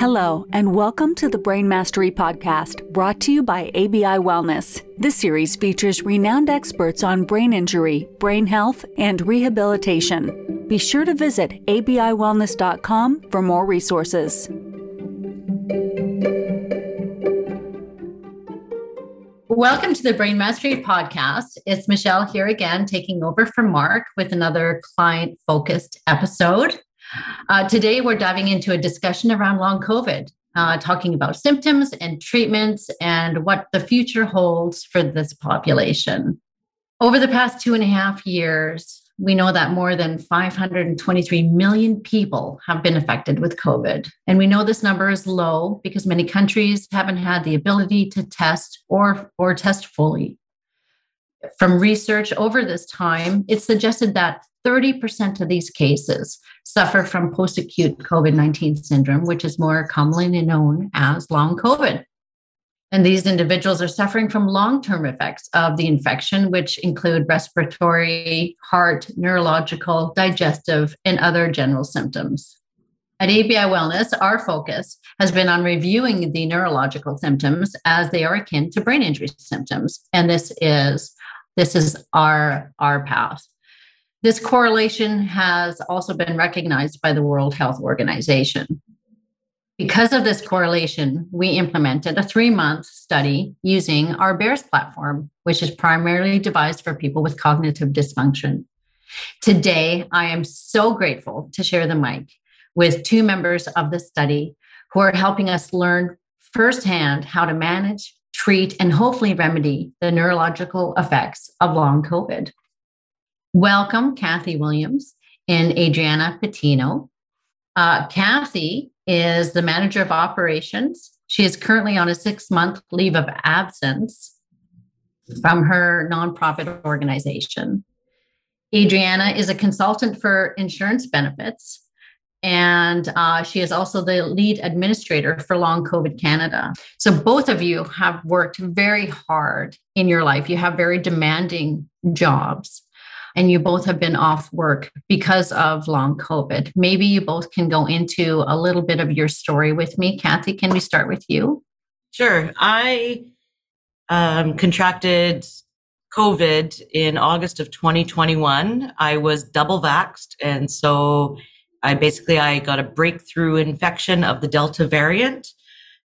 Hello, and welcome to the Brain Mastery Podcast, brought to you by ABI Wellness. This series features renowned experts on brain injury, brain health, and rehabilitation. Be sure to visit abiwellness.com for more resources. Welcome to the Brain Mastery Podcast. It's Michelle here again, taking over from Mark with another client focused episode. Uh, today, we're diving into a discussion around long COVID, uh, talking about symptoms and treatments and what the future holds for this population. Over the past two and a half years, we know that more than 523 million people have been affected with COVID. And we know this number is low because many countries haven't had the ability to test or, or test fully. From research over this time, it's suggested that 30% of these cases suffer from post acute COVID 19 syndrome, which is more commonly known as long COVID. And these individuals are suffering from long term effects of the infection, which include respiratory, heart, neurological, digestive, and other general symptoms. At ABI Wellness, our focus has been on reviewing the neurological symptoms as they are akin to brain injury symptoms. And this is this is our, our path. This correlation has also been recognized by the World Health Organization. Because of this correlation, we implemented a three month study using our BEARS platform, which is primarily devised for people with cognitive dysfunction. Today, I am so grateful to share the mic with two members of the study who are helping us learn firsthand how to manage, treat, and hopefully remedy the neurological effects of long COVID. Welcome, Kathy Williams and Adriana Patino. Uh, Kathy is the manager of operations. She is currently on a six month leave of absence from her nonprofit organization. Adriana is a consultant for insurance benefits, and uh, she is also the lead administrator for Long COVID Canada. So, both of you have worked very hard in your life. You have very demanding jobs and you both have been off work because of long COVID. Maybe you both can go into a little bit of your story with me. Kathy, can we start with you? Sure. I um, contracted COVID in August of 2021. I was double vaxxed. And so I basically, I got a breakthrough infection of the Delta variant.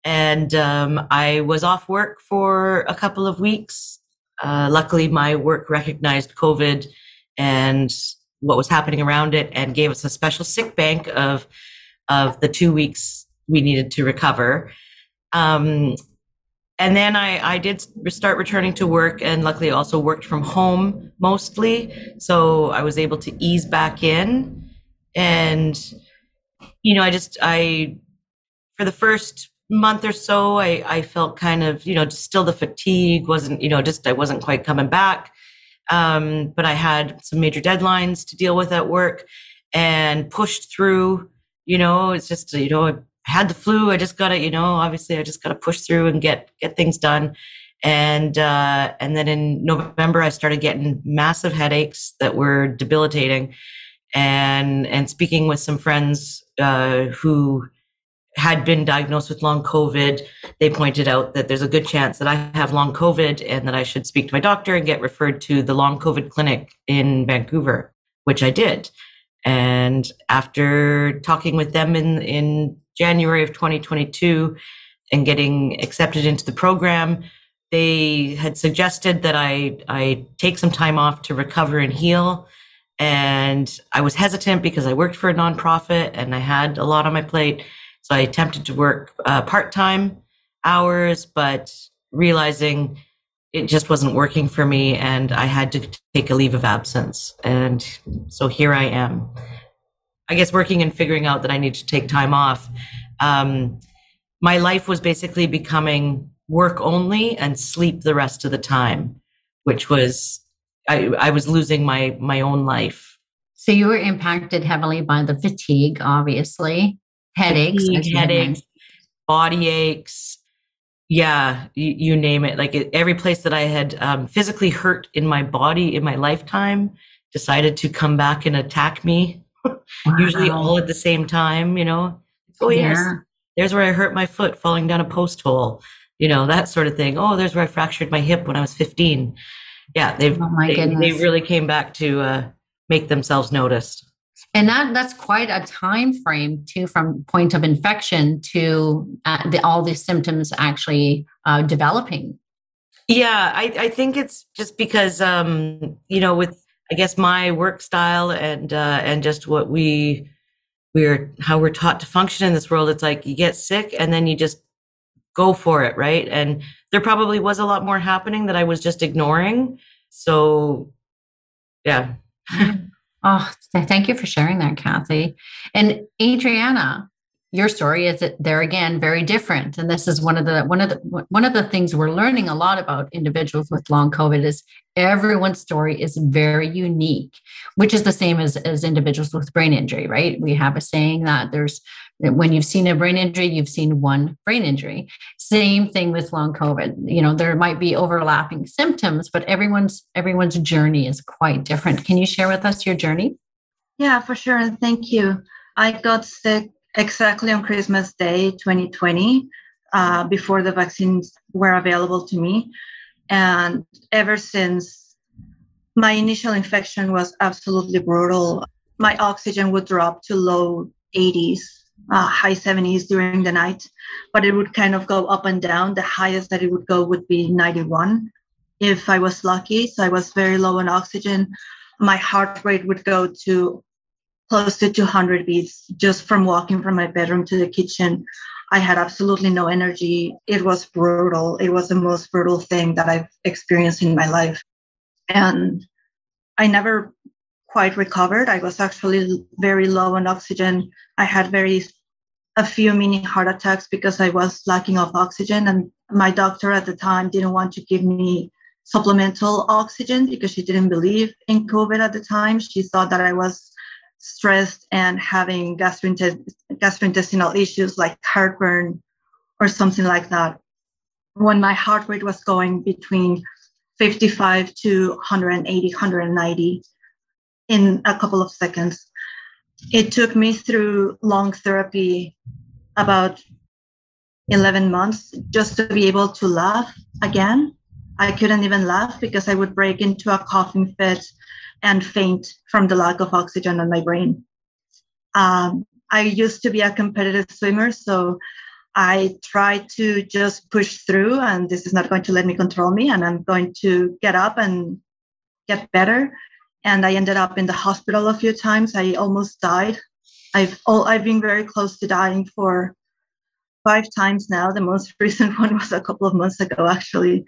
And um, I was off work for a couple of weeks. Uh, luckily, my work recognized COVID and what was happening around it and gave us a special sick bank of of the two weeks we needed to recover. Um, and then I, I did start returning to work and luckily also worked from home mostly. So I was able to ease back in. And, you know, I just, I, for the first month or so, I, I felt kind of, you know, just still the fatigue wasn't, you know, just I wasn't quite coming back. Um, but I had some major deadlines to deal with at work and pushed through. You know, it's just, you know, I had the flu. I just got to, you know, obviously I just got to push through and get, get things done. And, uh, and then in November, I started getting massive headaches that were debilitating and, and speaking with some friends, uh, who had been diagnosed with long COVID, they pointed out that there's a good chance that I have long COVID and that I should speak to my doctor and get referred to the long COVID clinic in Vancouver, which I did. And after talking with them in, in January of 2022 and getting accepted into the program, they had suggested that I, I take some time off to recover and heal. And I was hesitant because I worked for a nonprofit and I had a lot on my plate so I attempted to work uh, part time hours, but realizing it just wasn't working for me and I had to take a leave of absence. And so here I am. I guess working and figuring out that I need to take time off. Um, my life was basically becoming work only and sleep the rest of the time, which was I, I was losing my my own life. So you were impacted heavily by the fatigue, obviously headaches, fatigue, headaches, body aches. Yeah, you, you, name it. Like every place that I had um, physically hurt in my body in my lifetime decided to come back and attack me. Wow. Usually all at the same time, you know. Oh yes, there's where I hurt my foot falling down a post hole, you know, that sort of thing. Oh, there's where I fractured my hip when I was 15. Yeah, they've oh they, they, really came back to uh, make themselves noticed. And that that's quite a time frame too, from point of infection to uh, the, all these symptoms actually uh, developing. Yeah, I, I think it's just because um, you know, with I guess my work style and uh, and just what we we're how we're taught to function in this world. It's like you get sick and then you just go for it, right? And there probably was a lot more happening that I was just ignoring. So, yeah. Oh, thank you for sharing that, Kathy. And Adriana, your story is that there again very different. And this is one of the one of the one of the things we're learning a lot about individuals with long covid is everyone's story is very unique which is the same as as individuals with brain injury right? We have a saying that there's when you've seen a brain injury you've seen one brain injury. Same thing with long covid. You know there might be overlapping symptoms but everyone's everyone's journey is quite different. Can you share with us your journey? Yeah for sure. Thank you. I got sick exactly on Christmas Day 2020, uh, before the vaccines were available to me. And ever since, my initial infection was absolutely brutal. My oxygen would drop to low 80s, uh, high 70s during the night, but it would kind of go up and down. The highest that it would go would be 91 if I was lucky. So I was very low on oxygen. My heart rate would go to close to 200 beats just from walking from my bedroom to the kitchen. I had absolutely no energy. It was brutal. It was the most brutal thing that I've experienced in my life. And I never quite recovered. I was actually very low on oxygen. I had very a few mini heart attacks because I was lacking of oxygen. And my doctor at the time didn't want to give me supplemental oxygen because she didn't believe in COVID at the time. She thought that I was stressed and having gastrointestinal issues like heartburn or something like that. When my heart rate was going between 55 to 180, 190 in a couple of seconds. It took me through long therapy about 11 months just to be able to laugh again. I couldn't even laugh because I would break into a coughing fit and faint from the lack of oxygen in my brain. Um, I used to be a competitive swimmer, so I try to just push through, and this is not going to let me control me, and I'm going to get up and get better. And I ended up in the hospital a few times. I almost died. I've all, I've been very close to dying for five times now. The most recent one was a couple of months ago, actually.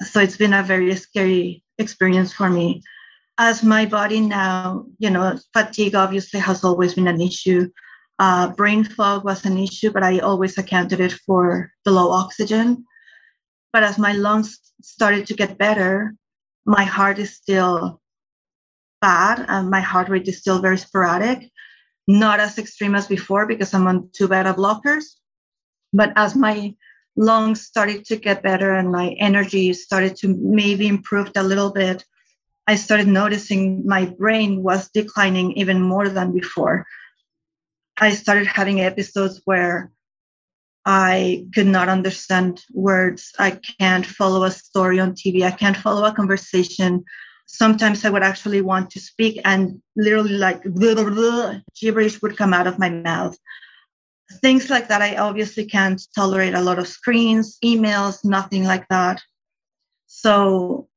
So it's been a very scary experience for me as my body now, you know, fatigue obviously has always been an issue. Uh, brain fog was an issue, but I always accounted it for the low oxygen. But as my lungs started to get better, my heart is still bad and my heart rate is still very sporadic, not as extreme as before because I'm on two beta blockers. But as my lungs started to get better and my energy started to maybe improve a little bit, I started noticing my brain was declining even more than before. I started having episodes where I could not understand words. I can't follow a story on TV. I can't follow a conversation. Sometimes I would actually want to speak and literally like blah, blah, blah, gibberish would come out of my mouth. Things like that. I obviously can't tolerate a lot of screens, emails, nothing like that. So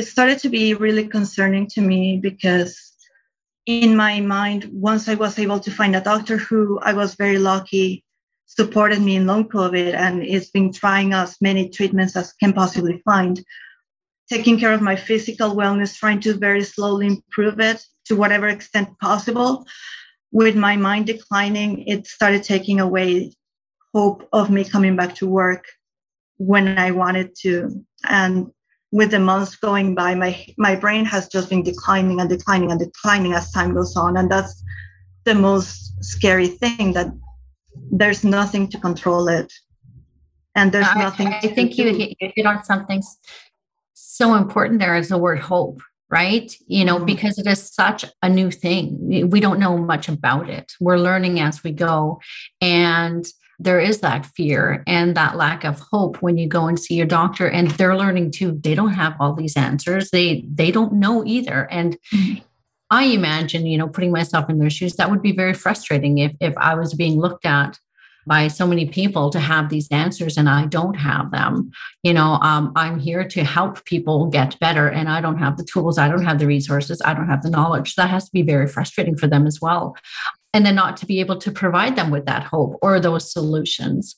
it started to be really concerning to me because in my mind once i was able to find a doctor who i was very lucky supported me in long covid and has been trying as many treatments as can possibly find taking care of my physical wellness trying to very slowly improve it to whatever extent possible with my mind declining it started taking away hope of me coming back to work when i wanted to. And with the months going by, my my brain has just been declining and declining and declining as time goes on, and that's the most scary thing that there's nothing to control it, and there's I, nothing. I, think you hit, you hit on something so important. There is the word hope, right? You know, mm-hmm. because it is such a new thing. We don't know much about it. We're learning as we go, and there is that fear and that lack of hope when you go and see your doctor and they're learning too they don't have all these answers they they don't know either and mm-hmm. i imagine you know putting myself in their shoes that would be very frustrating if if i was being looked at by so many people to have these answers and I don't have them. You know, um, I'm here to help people get better and I don't have the tools, I don't have the resources, I don't have the knowledge. That has to be very frustrating for them as well. And then not to be able to provide them with that hope or those solutions.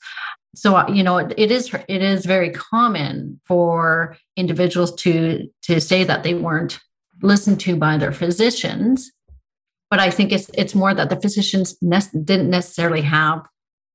So uh, you know, it, it is it is very common for individuals to to say that they weren't listened to by their physicians but I think it's it's more that the physicians ne- didn't necessarily have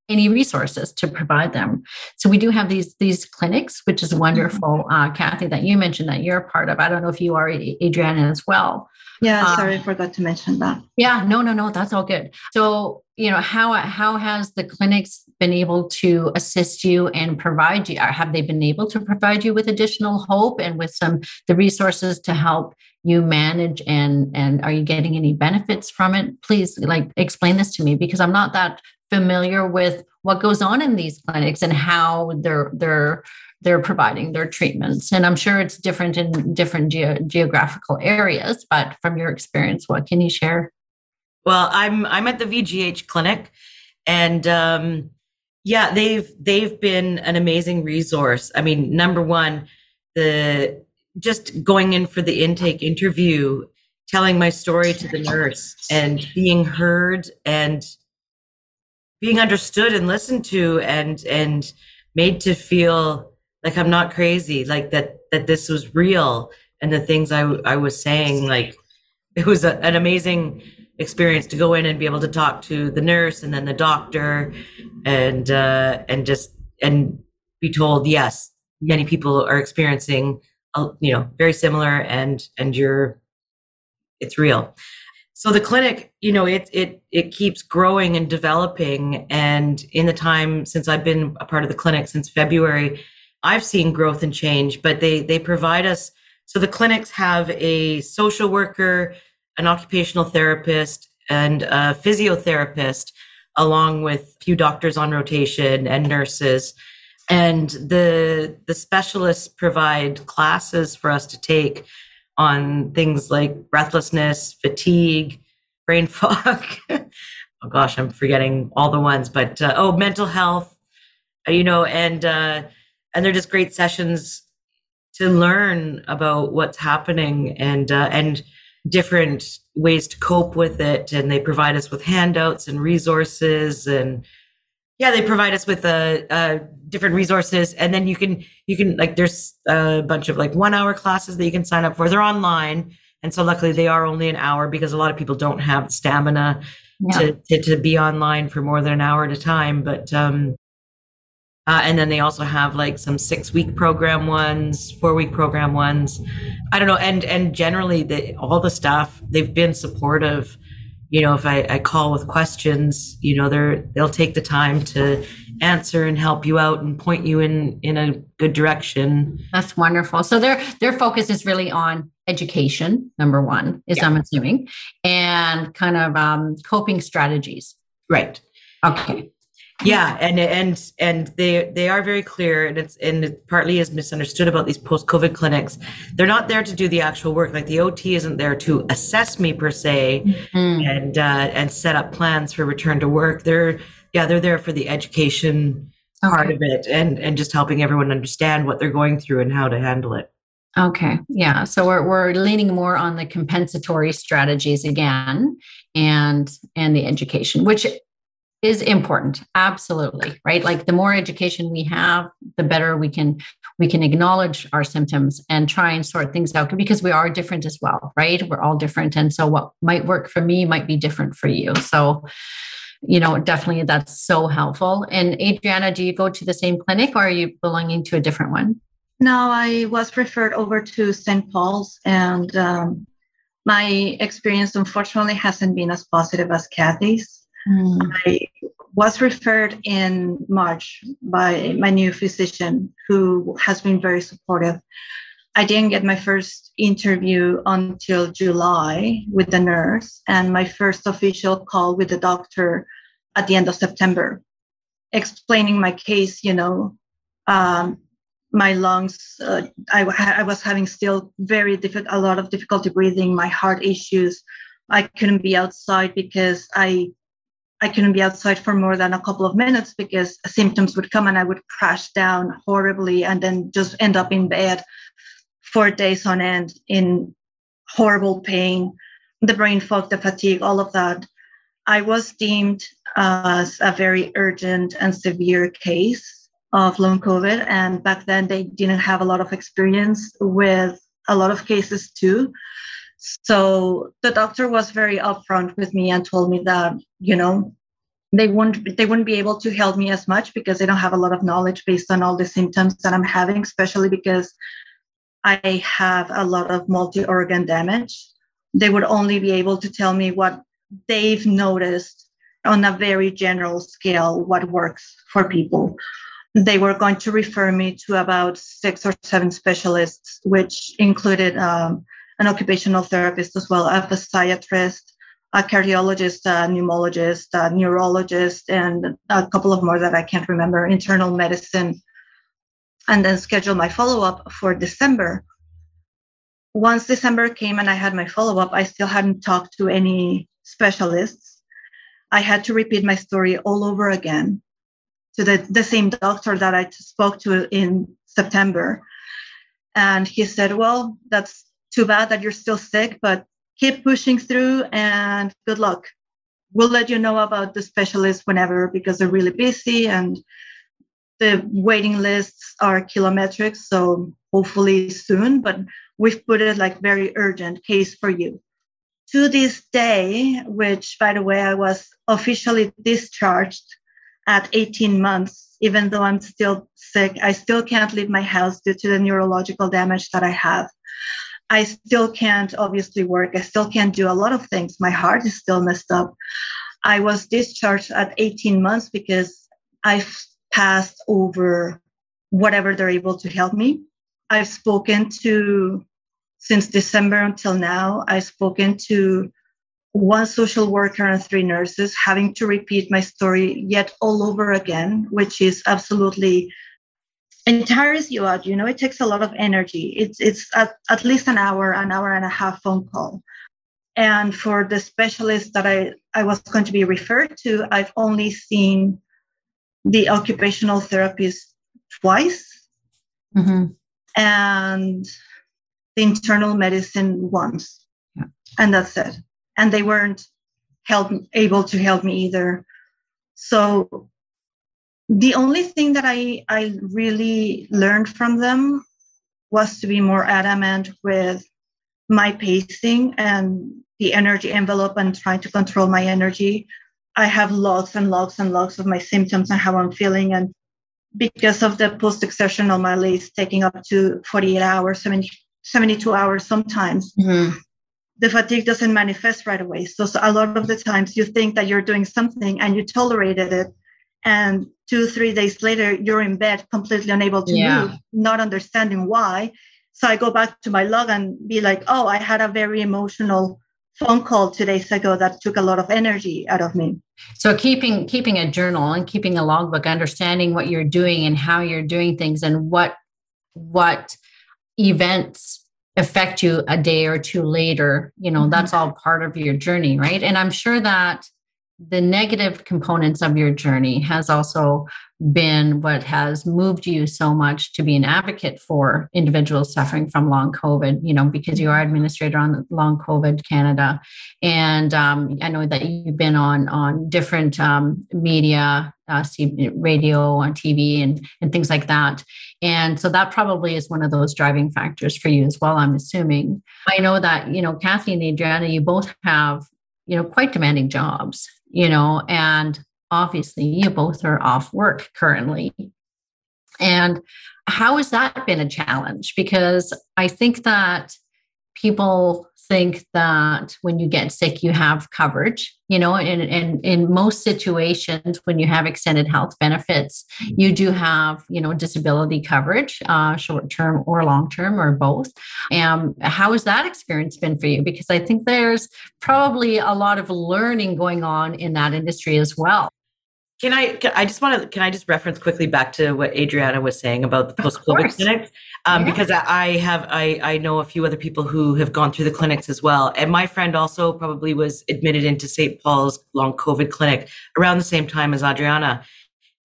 any resources to provide them. So we do have these these clinics, which is wonderful, mm-hmm. uh, Kathy, that you mentioned that you're a part of. I don't know if you are, Adriana, as well. Yeah, um, sorry, I forgot to mention that. Yeah, no, no, no, that's all good. So you know how how has the clinics been able to assist you and provide you? Have they been able to provide you with additional hope and with some the resources to help you manage and and are you getting any benefits from it please like explain this to me because i'm not that familiar with what goes on in these clinics and how they're they're they're providing their treatments. And i'm sure it's different in different ge- geographical areas but from your experience what can you share? Well i'm i'm at the vgh clinic and um, yeah they've they've been an amazing resource. I mean number one the just going in for the intake interview telling my story to the nurse and being heard and being understood and listened to and and made to feel like I'm not crazy, like that that this was real. And the things I I was saying like it was a, an amazing experience to go in and be able to talk to the nurse and then the doctor and uh and just and be told yes many people are experiencing uh, you know very similar and and you're it's real. So the clinic you know it it it keeps growing and developing. And in the time since i've been a part of the clinic since february i've seen growth and change but they they provide us so the clinics have a social worker an occupational therapist and a physiotherapist along with a few doctors on rotation and nurses and the the specialists provide classes for us to take on things like breathlessness, fatigue, brain fog. oh gosh, I'm forgetting all the ones, but uh, oh, mental health, uh, you know, and uh, and they're just great sessions to learn about what's happening and uh, and different ways to cope with it. And they provide us with handouts and resources and yeah they provide us with a, a, different resources and then you can you can like there's a bunch of like one hour classes that you can sign up for they're online and so luckily they are only an hour because a lot of people don't have stamina yeah. to, to, to be online for more than an hour at a time but um uh, and then they also have like some six week program ones four week program ones. I don't know and and generally the all the staff they've been supportive. You know if I, I call with questions you know they're they'll take the time to answer and help you out and point you in in a good direction. That's wonderful. So their their focus is really on education number one is yeah. i'm assuming and kind of um, coping strategies. Right. Okay yeah and and and they they are very clear and it's and it partly is misunderstood about these post-covid clinics they're not there to do the actual work like the ot isn't there to assess me per se mm-hmm. and uh, and set up plans for return to work they're yeah they're there for the education okay. part of it and and just helping everyone understand what they're going through and how to handle it Okay. Yeah. So we're, we're leaning more on the compensatory strategies again and and the education, which is important absolutely right? Like the more education we have the better we can we can acknowledge our symptoms and try and sort things out because we are different as well right? We're all different and so what might work for me might be different for you. So you know definitely that's so helpful. And adriana do you go to the same clinic or are you belonging to a different one? No i was referred over to st paul's and um, my experience unfortunately hasn't been as positive as kathy's Mm. I was referred in March by my new physician who has been very supportive. I didn't get my first interview until July with the nurse, and my first official call with the doctor at the end of September. explaining my case, you know, um, my lungs, uh, I, I was having still very difficult, a lot of difficulty breathing, my heart issues. I couldn't be outside because I I couldn't be outside for more than a couple of minutes because symptoms would come and I would crash down horribly and then just end up in bed for days on end in horrible pain, the brain fog, the fatigue, all of that. I was deemed as a very urgent and severe case of long COVID. And back then, they didn't have a lot of experience with a lot of cases, too. So the doctor was very upfront with me and told me that, you know, they wouldn't they wouldn't be able to help me as much because they don't have a lot of knowledge based on all the symptoms that I'm having, especially because I have a lot of multi-organ damage. They would only be able to tell me what they've noticed on a very general scale what works for people. They were going to refer me to about six or seven specialists, which included um, an occupational therapist as well, a physiatrist, a cardiologist, a pneumologist, a neurologist, and a couple of more that I can't remember, internal medicine, and then schedule my follow up for December. Once December came and I had my follow up, I still hadn't talked to any specialists. I had to repeat my story all over again to the, the same doctor that I spoke to in September. And he said, Well, that's too bad that you're still sick, but keep pushing through and good luck. We'll let you know about the specialists whenever because they're really busy and the waiting lists are kilometric. So hopefully soon, but we've put it like very urgent case for you. To this day, which by the way, I was officially discharged at 18 months, even though I'm still sick, I still can't leave my house due to the neurological damage that I have. I still can't obviously work. I still can't do a lot of things. My heart is still messed up. I was discharged at 18 months because I've passed over whatever they're able to help me. I've spoken to, since December until now, I've spoken to one social worker and three nurses, having to repeat my story yet all over again, which is absolutely and tires you out. You know, it takes a lot of energy. It's it's at, at least an hour, an hour and a half phone call. And for the specialist that I, I was going to be referred to, I've only seen the occupational therapist twice mm-hmm. and the internal medicine once. Yeah. And that's it. And they weren't help, able to help me either. So the only thing that I, I really learned from them was to be more adamant with my pacing and the energy envelope and trying to control my energy. I have logs and logs and logs of my symptoms and how I'm feeling. And because of the post exertional malaise taking up to 48 hours, 70, 72 hours sometimes, mm-hmm. the fatigue doesn't manifest right away. So, so a lot of the times you think that you're doing something and you tolerated it and two three days later you're in bed completely unable to yeah. move not understanding why so i go back to my log and be like oh i had a very emotional phone call two days ago that took a lot of energy out of me so keeping keeping a journal and keeping a logbook understanding what you're doing and how you're doing things and what what events affect you a day or two later you know mm-hmm. that's all part of your journey right and i'm sure that the negative components of your journey has also been what has moved you so much to be an advocate for individuals suffering from long COVID, you know, because you are administrator on Long COVID Canada. And um, I know that you've been on, on different um, media, uh, radio, on TV, and, and things like that. And so that probably is one of those driving factors for you as well, I'm assuming. I know that, you know, Kathy and Adriana, you both have, you know, quite demanding jobs you know, and obviously you both are off work currently. And how has that been a challenge? Because I think that people think that when you get sick, you have coverage, you know, and, in most situations, when you have extended health benefits, you do have, you know, disability coverage, uh, short term or long term or both. And how has that experience been for you? Because I think there's probably a lot of learning going on in that industry as well. Can I? Can, I just want to. Can I just reference quickly back to what Adriana was saying about the post-COVID clinics? Um, yeah. Because I have, I, I know a few other people who have gone through the clinics as well, and my friend also probably was admitted into St. Paul's long COVID clinic around the same time as Adriana,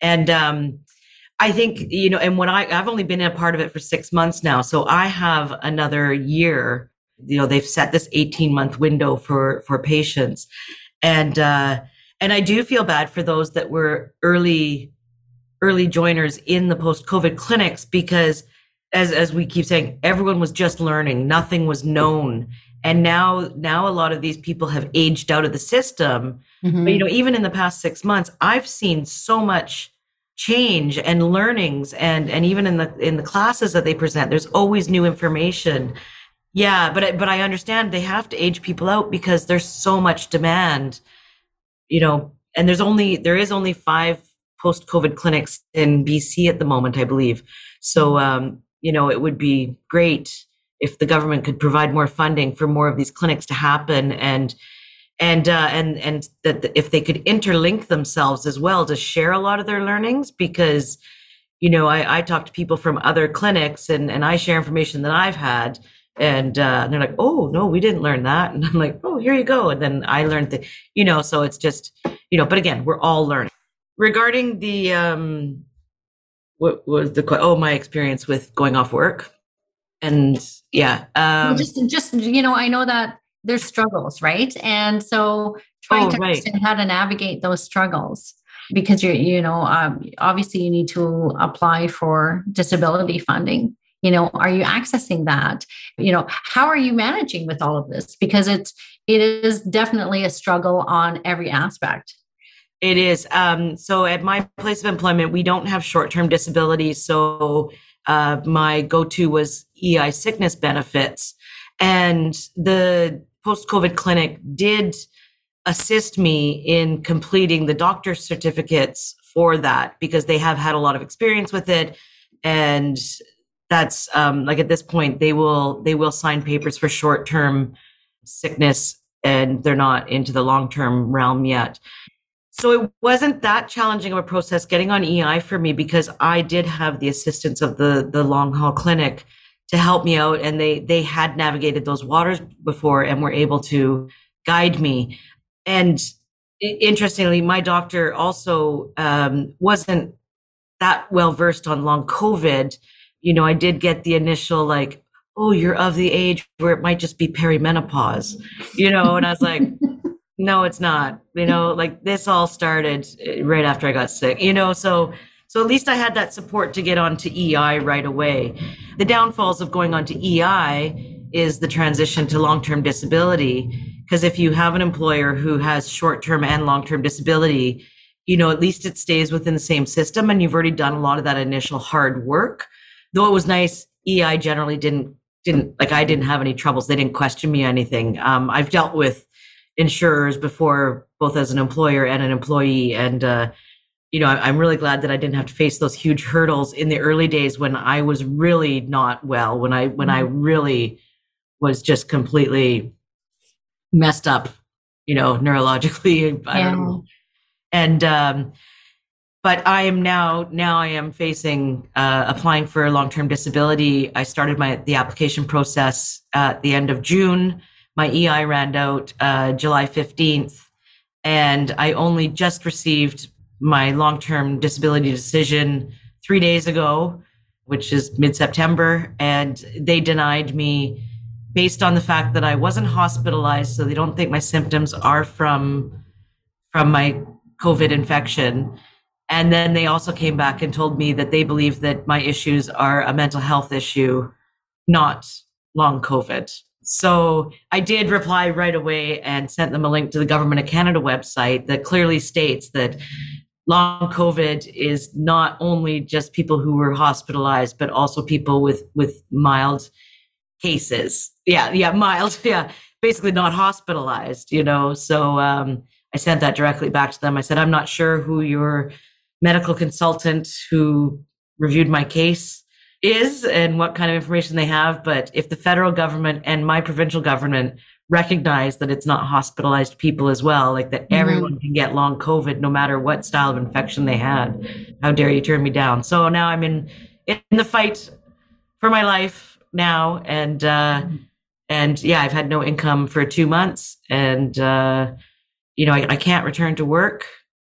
and um, I think you know, and when I, I've only been a part of it for six months now, so I have another year. You know, they've set this eighteen-month window for for patients, and. uh and I do feel bad for those that were early early joiners in the post COVID clinics because as as we keep saying, everyone was just learning, nothing was known. And now now a lot of these people have aged out of the system. Mm-hmm. But you know, even in the past six months, I've seen so much change and learnings and and even in the in the classes that they present, there's always new information. Yeah, but but I understand they have to age people out because there's so much demand you know, and there's only there is only five post COVID clinics in BC at the moment, I believe. So um, you know, it would be great if the government could provide more funding for more of these clinics to happen and and uh, and and that if they could interlink themselves as well to share a lot of their learnings because you know I, I talk to people from other clinics and and I share information that I've had and uh, they're like, "Oh no, we didn't learn that," and I'm like, "Oh, here you go." And then I learned that, you know. So it's just, you know. But again, we're all learning. Regarding the um, what was the oh my experience with going off work, and yeah, um, just just you know, I know that there's struggles, right? And so trying oh, to right. understand how to navigate those struggles because you're you know um, obviously you need to apply for disability funding you know are you accessing that? You know how are you managing with all of this? Because it's it is definitely a struggle on every aspect. It is. Um, so at my place of employment we don't have short-term disability so uh, my go-to was ei sickness benefits. And the post-covid clinic did assist me in completing the doctor's certificates for that because they have had a lot of experience with it. And that's um, like at this point they will they will sign papers for short term sickness and they're not into the long term realm yet. So it wasn't that challenging of a process getting on EI for me because I did have the assistance of the the long haul clinic to help me out and they they had navigated those waters before and were able to guide me. And interestingly, my doctor also um, wasn't that well versed on long COVID you know, I did get the initial like, oh, you're of the age where it might just be perimenopause, you know, and I was like, no, it's not. You know, like this all started eh, right after I got sick, you know, so so at least I had that support to get onto EI right away. The downfalls of going onto EI is the transition to long-term disability because if you have an employer who has short-term and long-term disability, you know, at least it stays within the same system and you've already done a lot of that initial hard work though it was nice, EI generally didn't didn't like I didn't have any troubles. They didn't question me anything. Um, I've dealt with insurers before, both as an employer and an employee, and uh, you know I'm really glad that I didn't have to face those huge hurdles in the early days when I was really not well. When I when I mm-hmm. really was just completely messed up, you know, neurologically. I don't know. And um, but I am now now I am facing uh, applying for long-term disability. I started my the application process at the end of June. My EI ran out uh, July 15th, and I only just received my long-term disability decision three days ago, which is mid-September, and they denied me based on the fact that I wasn't hospitalized, so they don't think my symptoms are from from my COVID infection and then they also came back and told me that they believe that my issues are a mental health issue, not long COVID. So I did reply right away and sent them a link to the Government of Canada website that clearly states that long COVID is not only just people who were hospitalized, but also people with with mild cases. Yeah, yeah, mild. Yeah, basically not hospitalized. You know, so um, I sent that directly back to them. I said, I'm not sure who your medical consultant who reviewed my case is and what kind of information they have. But if the federal government and my provincial government recognize that it's not hospitalized people as well, like that mm-hmm. everyone can get long COVID no matter what style of infection they had. How dare you turn me down? So now I'm in in the fight for my life now, and uh, and yeah, I've had no income for two months, and uh, you know I, I can't return to work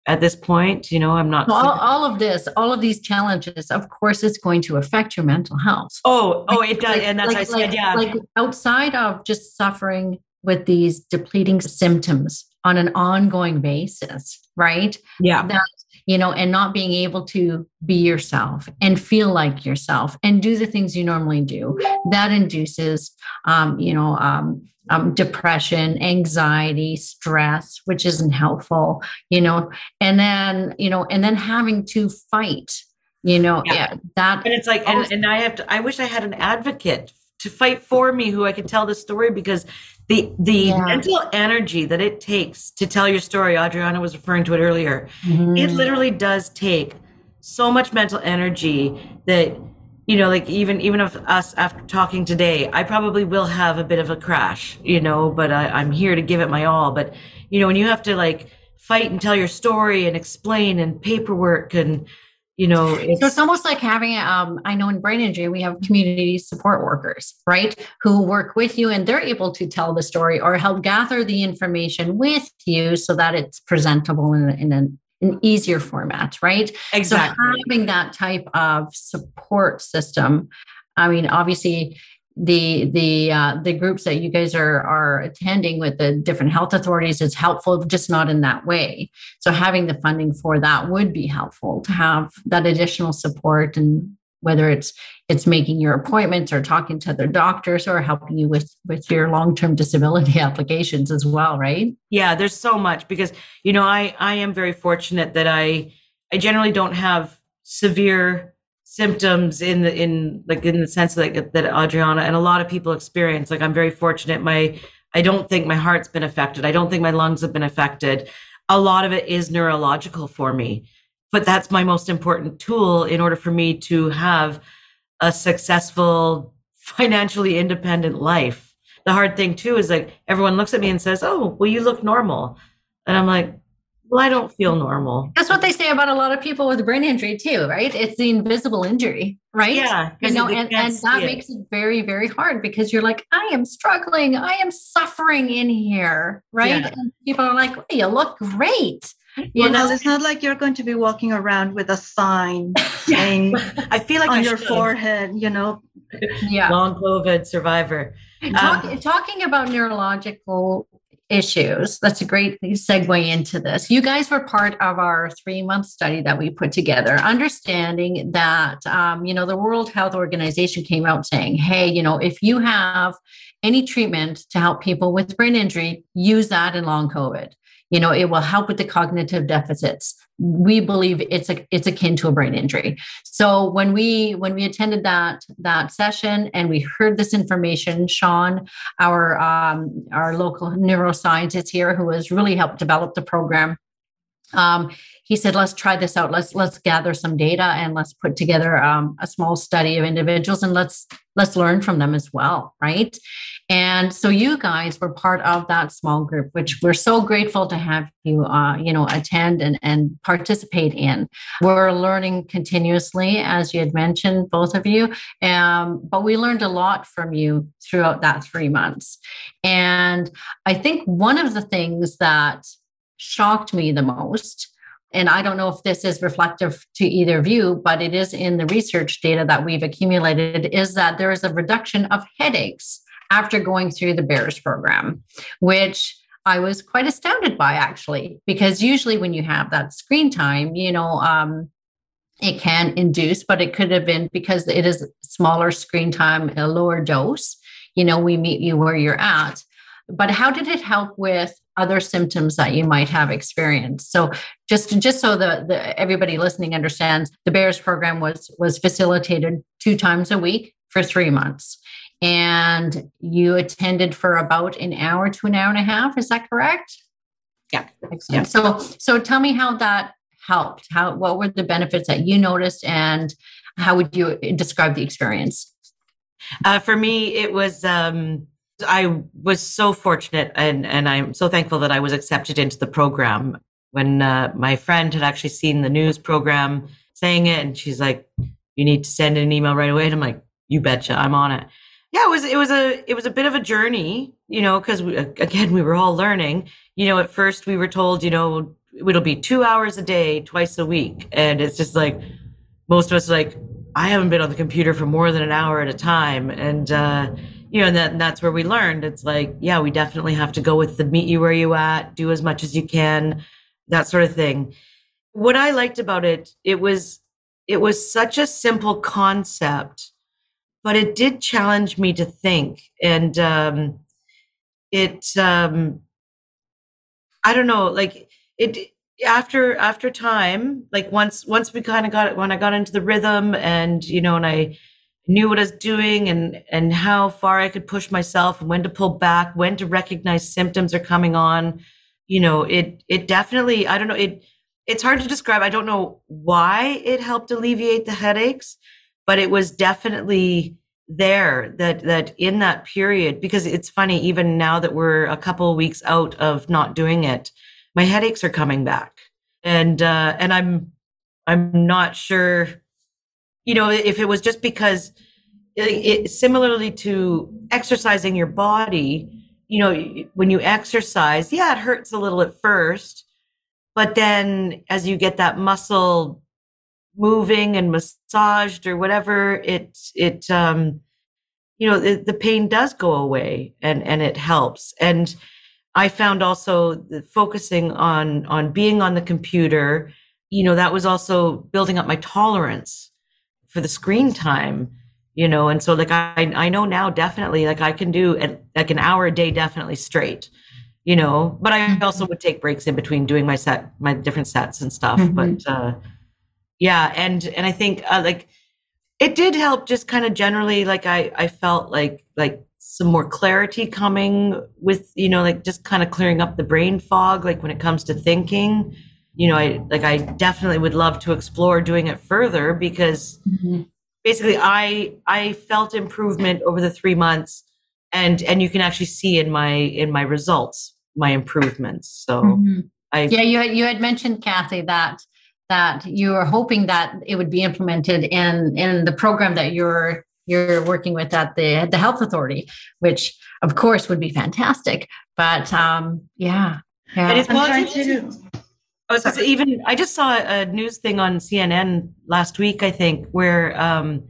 at this point you know i'm not all, all, of this all of these challenges of course it's going to affect your mental health. Oh oh it does like, and that's like, I said, like, yeah. like outside of just suffering with these depleting symptoms on an ongoing basis right? Yeah. That you know and not being able to be yourself and feel like yourself and do the things you normally do that induces um, you know um, um, depression, anxiety, stress, which isn't helpful, you know, and then, you know, and then having to fight, you know, yeah. yeah that. And it's like, and, and I have to, I wish I had an advocate to fight for me who I could tell the story because the the yeah. mental energy that it takes to tell your story, Adriana was referring to it earlier, mm-hmm. it literally does take so much mental energy that you know like even even of us after talking today i probably will have a bit of a crash you know but I, i'm here to give it my all. But you know when you have to like fight and tell your story and explain and paperwork and you know it's, so it's almost like having um i know in brain injury we have community support workers right? Who work with you and they're able to tell the story or help gather the information with you so that it's presentable in, in an an easier format, right? Exactly. So having that type of support system, I mean, obviously the the uh, the groups that you guys are are attending with the different health authorities is helpful, just not in that way. So having the funding for that would be helpful to have that additional support and whether it's it's making your appointments or talking to other doctors or helping you with with your long-term disability applications as well right? Yeah there's so much because you know i i am very fortunate that i i generally don't have severe symptoms in the in like in the sense that that adriana and a lot of people experience. Like i'm very fortunate. My i don't think my heart's been affected. I don't think my lungs have been affected. A lot of it is neurological for me but that's my most important tool in order for me to have a successful financially independent life. The hard thing too is like everyone looks at me and says oh well you look normal. And i'm like well i don't feel normal. That's what they say about a lot of people with brain injury too right? It's the invisible injury right? Yeah you know and, and that makes it very very hard because you're like i am struggling. I am suffering in here right? Yeah. and people are like well, you look great you know, it's not like you're going to be walking around with a sign saying I feel like on I your should. forehead, you know. Yeah. Long COVID survivor. Talk, um, talking about neurological issues, that's a great segue into this. You guys were part of our three month study that we put together, understanding that, um, you know, the World Health Organization came out saying, hey, you know, if you have any treatment to help people with brain injury, use that in long COVID you know it will help with the cognitive deficits. We believe it's a, it's akin to a brain injury. So when we when we attended that that session and we heard this information sean our um, our local neuroscientist here who has really helped develop the program um, he said let's try this out. Let's let's gather some data and let's put together um, a small study of individuals and let's let's learn from them as well right and so you guys were part of that small group which we're so grateful to have you uh, you know attend and, and participate in. We're learning continuously as you had mentioned both of you. Um, but we learned a lot from you throughout that three months. And i think one of the things that shocked me the most and I don't know if this is reflective to either of you, but it is in the research data that we've accumulated, is that there is a reduction of headaches after going through the BEARS program, which I was quite astounded by actually, because usually when you have that screen time, you know, um, it can induce, but it could have been because it is smaller screen time, a lower dose. You know, we meet you where you're at. But how did it help with other symptoms that you might have experienced. So just just so the, the everybody listening understands, the Bears program was was facilitated two times a week for three months. And you attended for about an hour to an hour and a half. Is that correct? Yeah. Excellent. Yeah. So so tell me how that helped. How what were the benefits that you noticed and how would you describe the experience? Uh, for me, it was um, I was so fortunate and, and I'm so thankful that I was accepted into the program when uh, my friend had actually seen the news program saying it. And she's like, you need to send an email right away. And I'm like, you betcha, I'm on it. Yeah, it was, it was a, it was a bit of a journey, you know, cause again, we were all learning, you know, at first we were told, you know, it'll be two hours a day, twice a week. And it's just like, most of us like, I haven't been on the computer for more than an hour at a time. And, uh, you know, and, that, and that's where we learned. It's like, yeah, we definitely have to go with the meet you where you at, do as much as you can, that sort of thing. What I liked about it, it was, it was such a simple concept, but it did challenge me to think. And um, it, um, I don't know, like it, after after time like once once we kind of got it when i got into the rhythm and you know and i knew what i was doing and and how far i could push myself and when to pull back when to recognize symptoms are coming on you know it it definitely i don't know it it's hard to describe i don't know why it helped alleviate the headaches but it was definitely there that that in that period because it's funny even now that we're a couple weeks out of not doing it my headaches are coming back. And uh and i'm i'm not sure you know if it was just because it, it, similarly to exercising your body you know when you exercise yeah it hurts a little at first but then as you get that muscle moving and massaged or whatever it it um you know the, the pain does go away and and it helps and I found also focusing on on being on the computer, you know, that was also building up my tolerance for the screen time, you know, and so like I I know now definitely like I can do like an hour a day definitely straight, you know, but I also mm-hmm. would take breaks in between doing my set my different sets and stuff, mm-hmm. but uh yeah, and and I think uh, like it did help just kind of generally like I I felt like like some more clarity coming with you know like just kind of clearing up the brain fog like when it comes to thinking you know i like i definitely would love to explore doing it further because mm-hmm. basically i i felt improvement over the 3 months and and you can actually see in my in my results my improvements so mm-hmm. i yeah you you had mentioned kathy that that you are hoping that it would be implemented in in the program that you're you're working with at the the health authority, which of course would be fantastic. But um, yeah, yeah. And it's well, Oh, so even I just saw a news thing on CNN last week, I think, where um,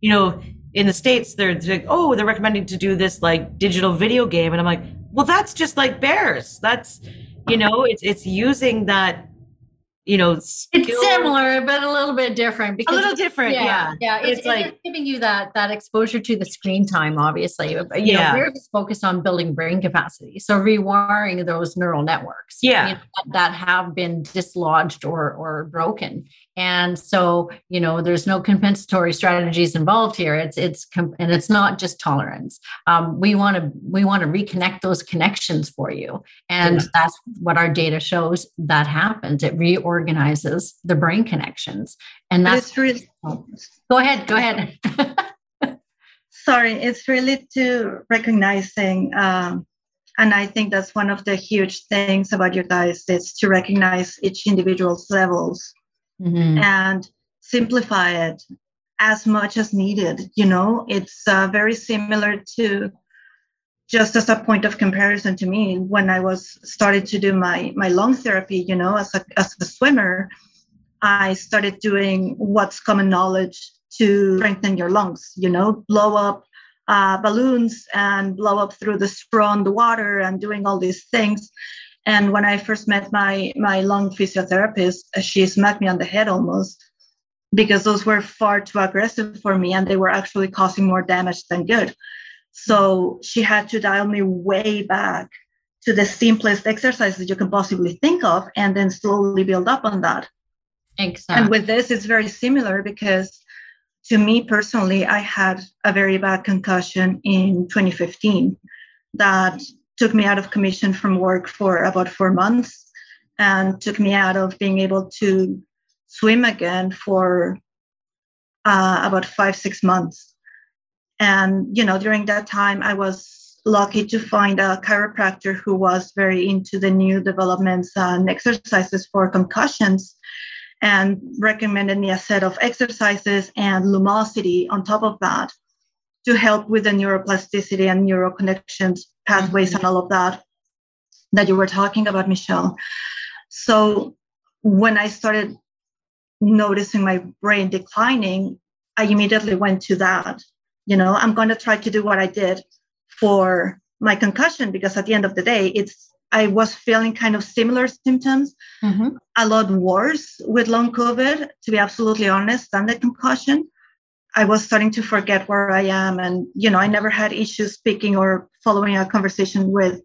you know, in the states they're, they're like, oh, they're recommending to do this like digital video game, and I'm like, well, that's just like BEARS. That's you know, it's it's using that you know, it's similar but a little bit different because a little different. Yeah, yeah. yeah. It's, it's, like giving you that that exposure to the screen time. Obviously, you yeah. know, we're just focused on building brain capacity, so rewiring those neural networks. Yeah, you know, that, that have been dislodged or or broken, and so you know, there's no compensatory strategies involved here. It's it's and it's not just tolerance. Um, we want to we want to reconnect those connections for you, and yeah. that's what our data shows that happens. It reorganizes the brain connections. And that's really, go ahead, go ahead. sorry, it's really to recognizing, um, and I think that's one of the huge things about you guys is to recognize each individual's levels mm-hmm. and simplify it as much as needed. You know, it's uh, very similar to just as a point of comparison to me when i was started to do my my lung therapy you know as a, as a swimmer i started doing what's common knowledge to strengthen your lungs you know blow up uh, balloons and blow up through the straw in the water and doing all these things and when i first met my my lung physiotherapist uh, she smacked me on the head almost because those were far too aggressive for me and they were actually causing more damage than good so she had to dial me way back to the simplest exercise that you can possibly think of and then slowly build up on that. Exactly. And with this, it's very similar because to me personally, I had a very bad concussion in 2015 that took me out of commission from work for about four months and took me out of being able to swim again for uh, about five, six months. And you know during that time i was lucky to find a chiropractor who was very into the new developments and exercises for concussions and recommended me a set of exercises and lumosity on top of that to help with the neuroplasticity and neural connections pathways and all of that that you were talking about michelle so when i started noticing my brain declining i immediately went to that you know i'm going to try to do what i did for my concussion because at the end of the day it's i was feeling kind of similar symptoms mm-hmm. a lot worse with long covid to be absolutely honest than the concussion i was starting to forget where i am and you know i never had issues speaking or following a conversation with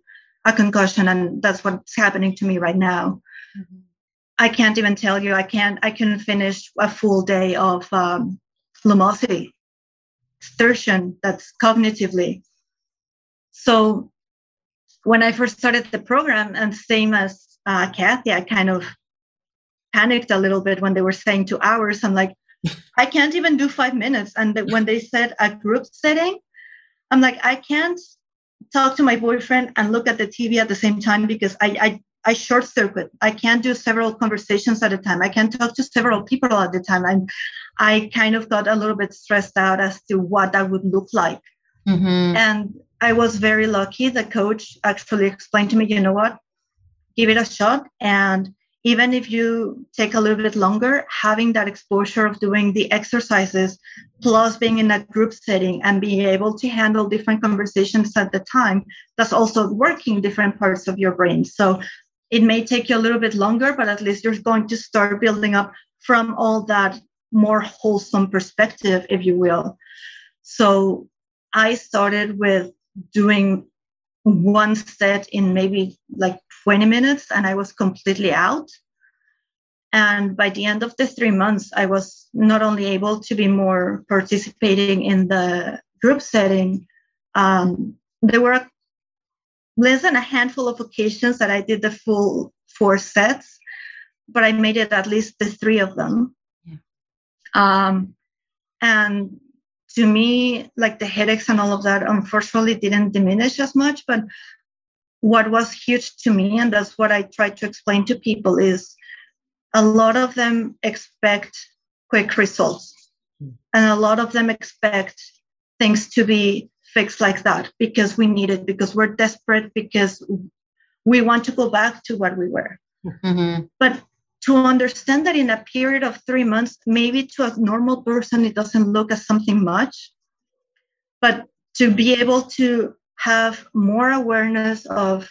a concussion and that's what's happening to me right now mm-hmm. i can't even tell you i can't i can finish a full day of um, lumosity exertion that's cognitively. So when I first started the program, and same as uh, Kathy, I kind of panicked a little bit when they were saying two hours. I'm like, I can't even do five minutes. And when they said a group setting, I'm like, I can't talk to my boyfriend and look at the TV at the same time because I, I I short circuit. I can't do several conversations at a time. I can't talk to several people at the time. And I kind of got a little bit stressed out as to what that would look like. Mm-hmm. And I was very lucky. The coach actually explained to me, you know what, give it a shot. And even if you take a little bit longer, having that exposure of doing the exercises, plus being in a group setting and being able to handle different conversations at the time, that's also working different parts of your brain. So it may take you a little bit longer, but at least you're going to start building up from all that more wholesome perspective, if you will. So I started with doing one set in maybe like 20 minutes, and I was completely out. And by the end of the three months, I was not only able to be more participating in the group setting, um, there were less than a handful of occasions that I did the full four sets, but I made it at least the three of them. Yeah. Um, and to me, like the headaches and all of that, unfortunately, didn't diminish as much. But what was huge to me, and that's what I try to explain to people, is a lot of them expect quick results, mm. and a lot of them expect things to be fixed like that because we need it, because we're desperate, because we want to go back to what we were. Mm-hmm. But to understand that in a period of three months, maybe to a normal person, it doesn't look as something much, but to be able to have more awareness of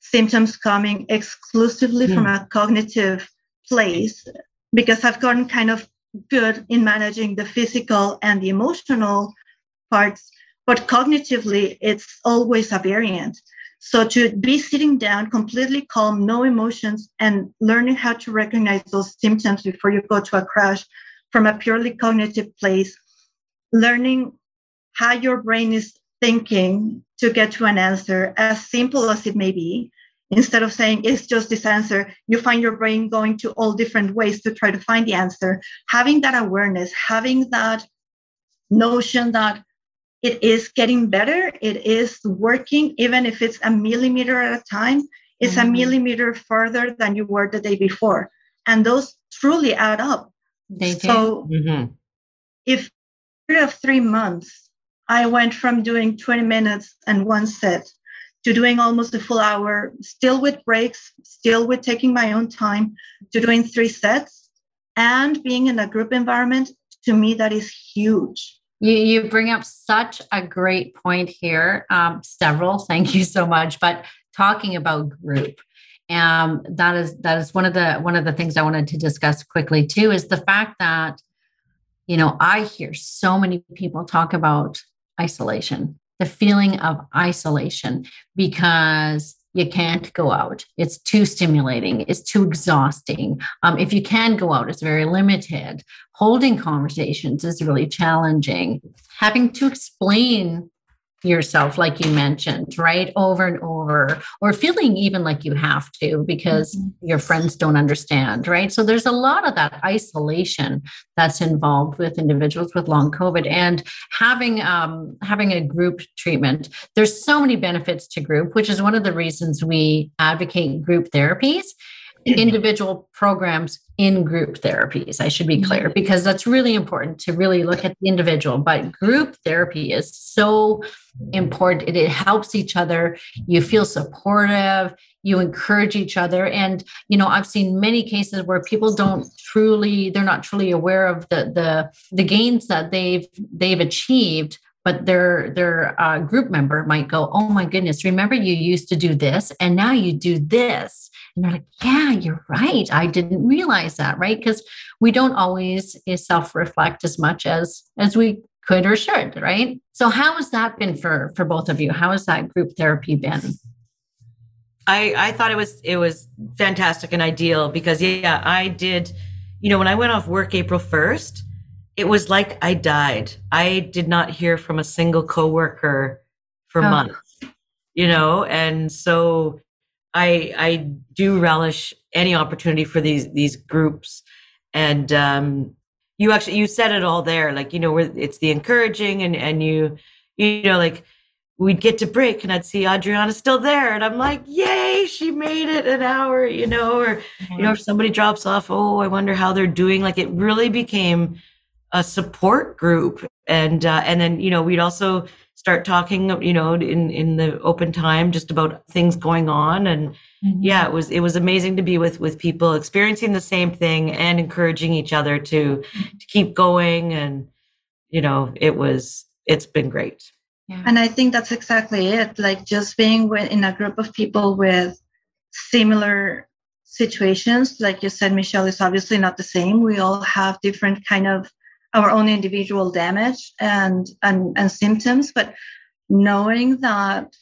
symptoms coming exclusively from hmm. a cognitive place, because I've gotten kind of good in managing the physical and the emotional parts but cognitively, it's always a variant. So to be sitting down, completely calm, no emotions, and learning how to recognize those symptoms before you go to a crash from a purely cognitive place, learning how your brain is thinking to get to an answer, as simple as it may be, instead of saying it's just this answer, you find your brain going to all different ways to try to find the answer. Having that awareness, having that notion that it is getting better. It is working, even if it's a millimeter at a time. It's mm-hmm. a millimeter further than you were the day before. And those truly add up. They do. So mm-hmm. if of three months, I went from doing 20 minutes and one set to doing almost a full hour, still with breaks, still with taking my own time, to doing three sets and being in a group environment, to me, that is huge. You, you bring up such a great point here. Um, several, thank you so much. But talking about group, um, that is that is one of the one of the things I wanted to discuss quickly too. Is the fact that you know I hear so many people talk about isolation, the feeling of isolation, because you can't go out. It's too stimulating. It's too exhausting. Um, if you can go out, it's very limited. Holding conversations is really challenging. Having to explain yourself like you mentioned right over and over or feeling even like you have to because mm-hmm. your friends don't understand right so there's a lot of that isolation that's involved with individuals with long covid and having um, having a group treatment there's so many benefits to group which is one of the reasons we advocate group therapies individual programs in group therapies. I should be clear mm-hmm. because that's really important to really look at the individual. But group therapy is so important. It, it helps each other. You feel supportive. You encourage each other. And, you know, I've seen many cases where people don't truly, they're not truly aware of the the the gains that they've they've achieved but their their uh, group member might go oh my goodness remember you used to do this and now you do this and they're like yeah you're right. I didn't realize that right? Because we don't always eh, self-reflect as much as as we could or should right? So how has that been for for both of you? How has that group therapy been? I i thought it was it was fantastic and ideal because yeah i did you know when i went off work april 1st it was like I died. I did not hear from a single coworker for oh. months, you know, and so I I do relish any opportunity for these these groups, and um, you actually you said it all there, like you know, where it's the encouraging and and you you know like we'd get to break and I'd see Adriana still there. And I'm like, yay, she made it an hour, you know, or, mm-hmm. you know, if somebody drops off, oh, I wonder how they're doing. Like it really became a support group and uh, and then you know we'd also start talking you know in in the open time just about things going on. And mm-hmm. yeah it was it was amazing to be with with people experiencing the same thing and encouraging each other to to keep going. And you know it was it's been great. Yeah. and i think that's exactly it. Like just being with, in a group of people with similar situations like you said michelle is obviously not the same. We all have different kind of our own individual damage and, and, and symptoms, but knowing that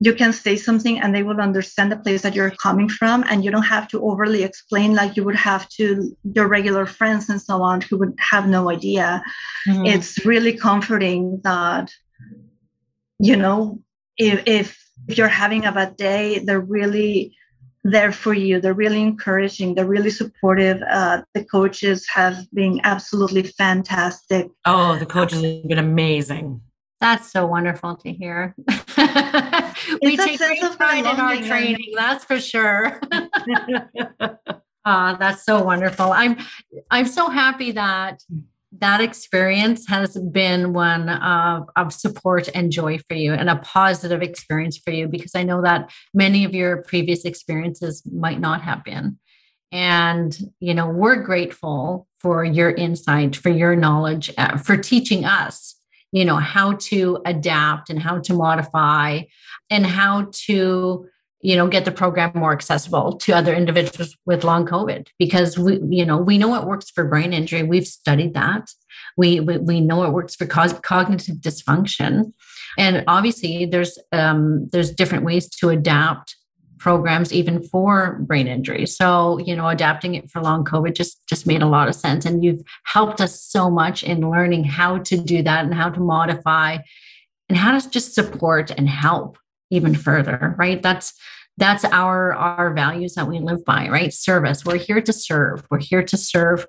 you can say something and they will understand the place that you're coming from and you don't have to overly explain like you would have to your regular friends and so on who would have no idea mm-hmm. it's really comforting that you know if, if if you're having a bad day they're really there for you. They're really encouraging. They're really supportive. Uh, the coaches have been absolutely fantastic. Oh, the coaches have been amazing. That's so wonderful to hear. we take great pride in our training, that's for sure. uh, that's so wonderful. I'm I'm so happy that that experience has been one of, of support and joy for you and a positive experience for you because I know that many of your previous experiences might not have been. And, you know, we're grateful for your insight, for your knowledge, uh, for teaching us, you know, how to adapt and how to modify and how to you know get the program more accessible to other individuals with long covid because we you know we know it works for brain injury. We've studied that. We we, we know it works for cognitive dysfunction. And obviously there's um, there's different ways to adapt programs even for brain injury. So you know adapting it for long covid just just made a lot of sense. And you've helped us so much in learning how to do that and how to modify and how to just support and help even further right? That's that's our our values that we live by right? Service. We're here to serve. We're here to serve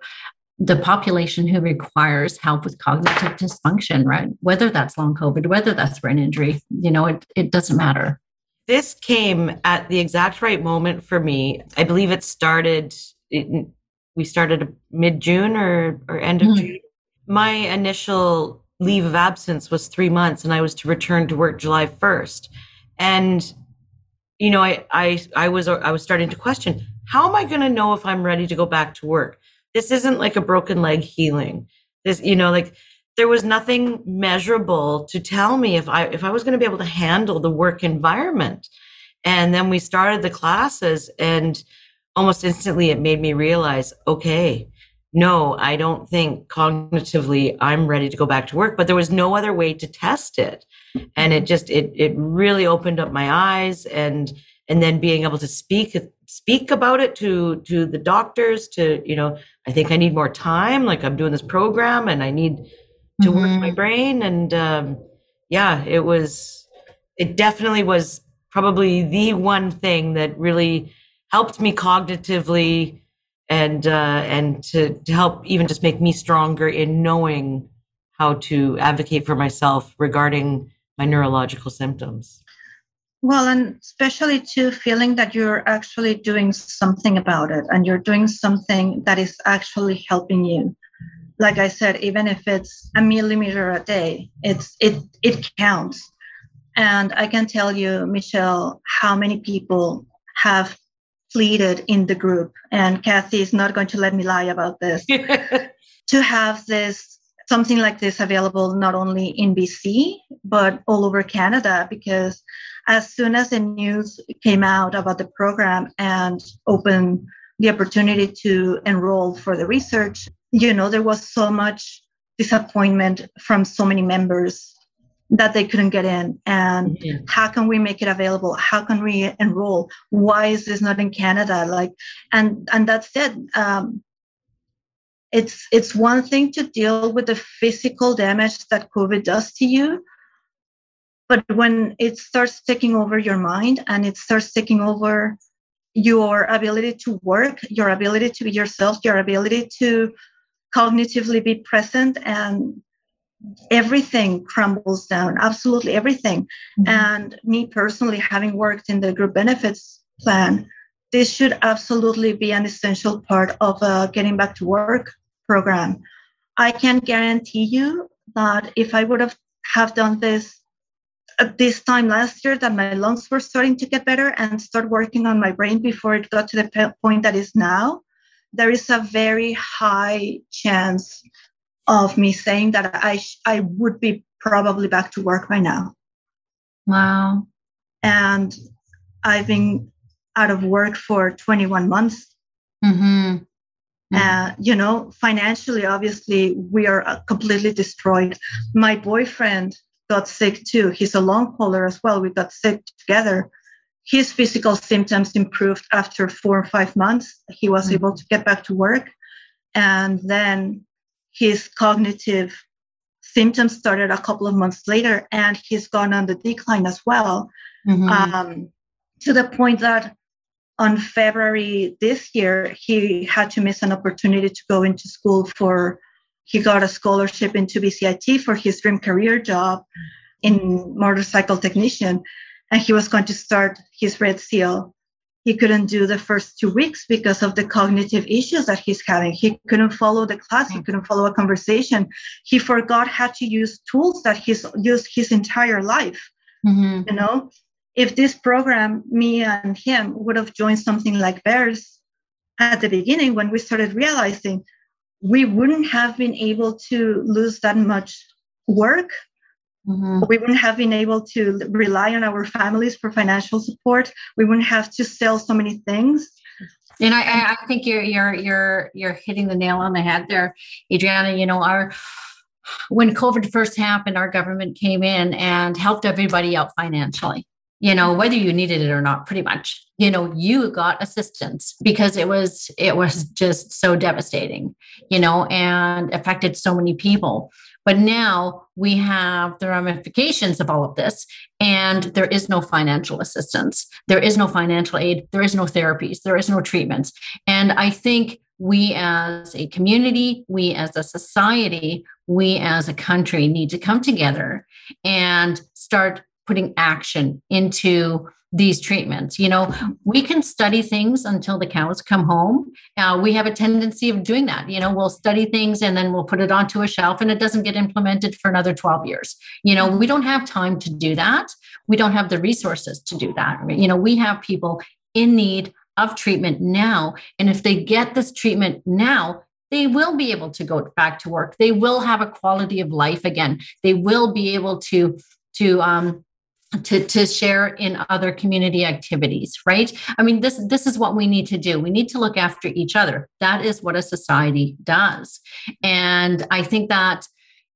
the population who requires help with cognitive dysfunction right? Whether that's long covid whether that's brain injury you know it, it doesn't matter. This came at the exact right moment for me. I believe it started it, we started mid june or, or end of mm-hmm. june. My initial leave of absence was three months and i was to return to work july 1st and you know i i i was i was starting to question how am i going to know if i'm ready to go back to work? This isn't like a broken leg healing. This you know like there was nothing measurable to tell me if i if i was going to be able to handle the work environment. And then we started the classes and almost instantly it made me realize okay no, I don't think cognitively I'm ready to go back to work, but there was no other way to test it. And it just it it really opened up my eyes and and then being able to speak speak about it to to the doctors to you know I think I need more time like I'm doing this program and I need to mm-hmm. work my brain and um yeah, it was, it definitely was probably the one thing that really helped me cognitively and uh, and to, to help even just make me stronger in knowing how to advocate for myself regarding my neurological symptoms. Well, and especially to feeling that you're actually doing something about it and you're doing something that is actually helping you. Like I said, even if it's a millimeter a day, it's it it counts. And I can tell you, Michelle, how many people have pleaded in the group, and Kathy is not going to let me lie about this, to have this something like this available not only in BC but all over Canada because as soon as the news came out about the program and opened the opportunity to enroll for the research, you know, there was so much disappointment from so many members that they couldn't get in. And mm-hmm. how can we make it available? How can we enroll? Why is this not in canada? Like and and that's it. Um, it's it's one thing to deal with the physical damage that covid does to you but when it starts taking over your mind and it starts taking over your ability to work your ability to be yourself your ability to cognitively be present and everything crumbles down absolutely everything mm-hmm. and me personally having worked in the group benefits plan this should absolutely be an essential part of a getting back to work program i can guarantee you that if i would have have done this at this time last year that my lungs were starting to get better and start working on my brain before it got to the point that is now there is a very high chance of me saying that I I would be probably back to work by now. Wow. And I've been out of work for 21 months. Mm-hmm. Uh, you know, financially, obviously, we are uh, completely destroyed. My boyfriend got sick too. He's a long hauler as well. We got sick together. His physical symptoms improved after four or five months. He was mm-hmm. able to get back to work. And then his cognitive symptoms started a couple of months later, and he's gone on the decline as well, mm-hmm. um, to the point that on February this year, he had to miss an opportunity to go into school for, he got a scholarship into BCIT for his dream career job in motorcycle technician. And he was going to start his Red Seal he couldn't do the first two weeks because of the cognitive issues that he's having. He couldn't follow the class, he couldn't follow a conversation. He forgot how to use tools that he's used his entire life. Mm-hmm. You know, if this program, me and him, would have joined something like BEARS at the beginning when we started realizing we wouldn't have been able to lose that much work Mm-hmm. We wouldn't have been able to rely on our families for financial support. We wouldn't have to sell so many things. And I, I think you're you're you're you're hitting the nail on the head there, Adriana. You know, our when COVID first happened, our government came in and helped everybody out financially. You know, whether you needed it or not, pretty much. You know, you got assistance because it was it was just so devastating. You know, and affected so many people. But now we have the ramifications of all of this, and there is no financial assistance. There is no financial aid. There is no therapies. There is no treatments. And I think we as a community, we as a society, we as a country need to come together and start putting action into these treatments. You know, we can study things until the cows come home. Uh, we have a tendency of doing that. You know, we'll study things and then we'll put it onto a shelf and it doesn't get implemented for another 12 years. You know, we don't have time to do that. We don't have the resources to do that. You know, we have people in need of treatment now. And if they get this treatment now, they will be able to go back to work. They will have a quality of life again. They will be able to to um, to, to share in other community activities right? I mean this this is what we need to do. We need to look after each other. That is what a society does. And i think that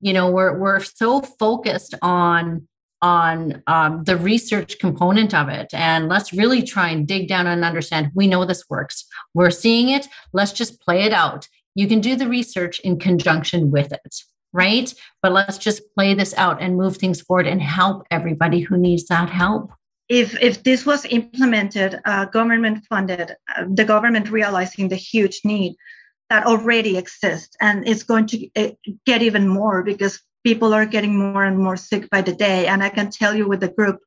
you know we're we're so focused on on um, the research component of it. And let's really try and dig down and understand we know this works. We're seeing it. Let's just play it out. You can do the research in conjunction with it right? But let's just play this out and move things forward and help everybody who needs that help. If, if this was implemented, uh, government funded, uh, the government realizing the huge need that already exists, and it's going to uh, get even more because people are getting more and more sick by the day. And I can tell you with the group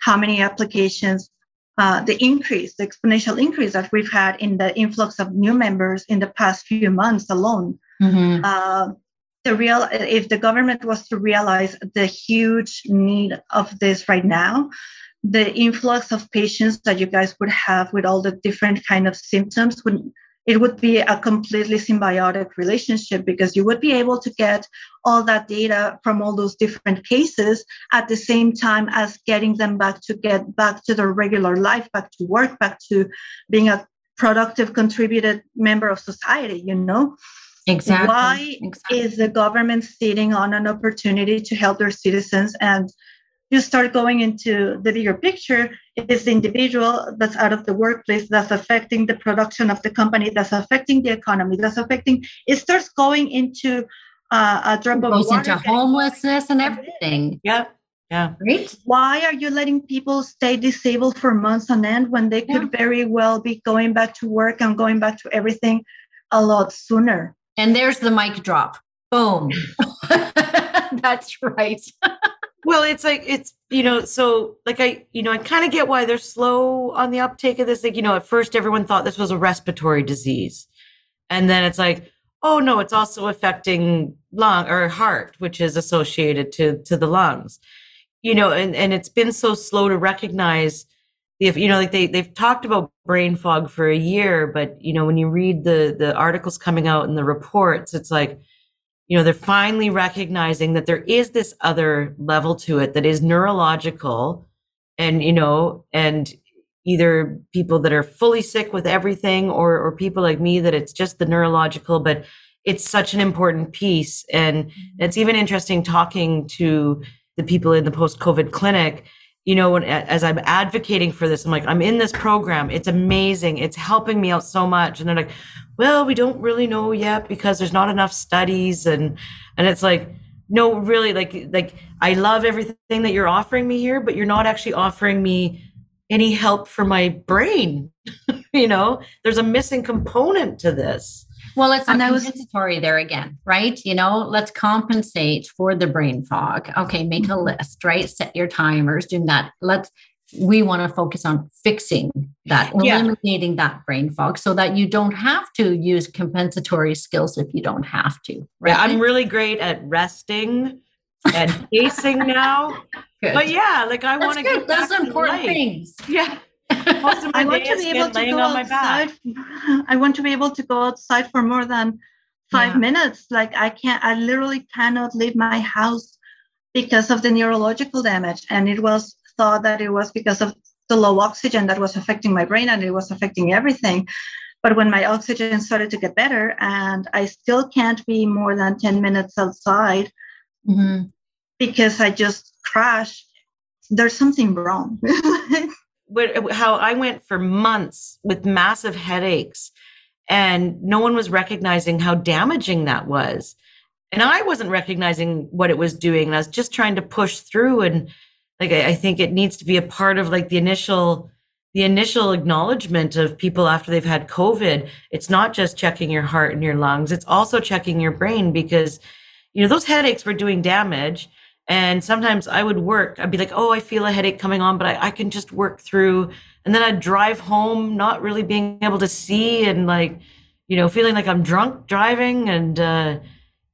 how many applications, uh, the increase, the exponential increase that we've had in the influx of new members in the past few months alone. Mm-hmm. Uh, the real if the government was to realize the huge need of this right now the influx of patients that you guys would have with all the different kind of symptoms would it would be a completely symbiotic relationship because you would be able to get all that data from all those different cases at the same time as getting them back to get back to their regular life back to work back to being a productive contributed member of society you know Exactly. Why exactly. is the government sitting on an opportunity to help their citizens? And you start going into the bigger picture, it is the individual that's out of the workplace that's affecting the production of the company, that's affecting the economy, that's affecting, it starts going into uh, a drop of goes water. into homelessness and everything. Yeah. Yeah. Right. Why are you letting people stay disabled for months on end when they could yeah. very well be going back to work and going back to everything a lot sooner? And there's the mic drop. Boom. That's right. well, it's like, it's, you know, so like I, you know, I kind of get why they're slow on the uptake of this. Like, you know, at first everyone thought this was a respiratory disease. And then it's like, oh no, it's also affecting lung or heart, which is associated to to the lungs. You know, and, and it's been so slow to recognize if you know like they they've talked about brain fog for a year but you know when you read the the articles coming out and the reports it's like you know they're finally recognizing that there is this other level to it that is neurological and you know and either people that are fully sick with everything or or people like me that it's just the neurological but it's such an important piece. And mm-hmm. it's even interesting talking to the people in the post covid clinic you know, when, as I'm advocating for this, I'm like, I'm in this program. It's amazing. It's helping me out so much. And they're like, well, we don't really know yet because there's not enough studies. And, and it's like, no, really like, like I love everything that you're offering me here, but you're not actually offering me any help for my brain. you know, there's a missing component to this. Well, it's compensatory was, there again, right? You know, let's compensate for the brain fog. Okay, make a mm-hmm. list, right? Set your timers, doing that. Let's we want to focus on fixing that, eliminating yeah. that brain fog so that you don't have to use compensatory skills if you don't have to. Right? Yeah, I'm really great at resting and pacing now. Good. But yeah, like I want to get those important things. Yeah. I want to be able to go outside. I want to be able to go outside for more than five yeah. minutes. Like I can't, I literally cannot leave my house because of the neurological damage. And it was thought that it was because of the low oxygen that was affecting my brain and it was affecting everything. But when my oxygen started to get better and I still can't be more than 10 minutes outside mm-hmm. because I just crashed, there's something wrong. how I went for months with massive headaches and no one was recognizing how damaging that was. And I wasn't recognizing what it was doing. And I was just trying to push through. And like, I think it needs to be a part of like the initial, the initial acknowledgement of people after they've had COVID. It's not just checking your heart and your lungs. It's also checking your brain because, you know, those headaches were doing damage and sometimes I would work, I'd be like, oh, I feel a headache coming on, but I, I can just work through. And then I'd drive home, not really being able to see and like, you know, feeling like I'm drunk driving. And, uh,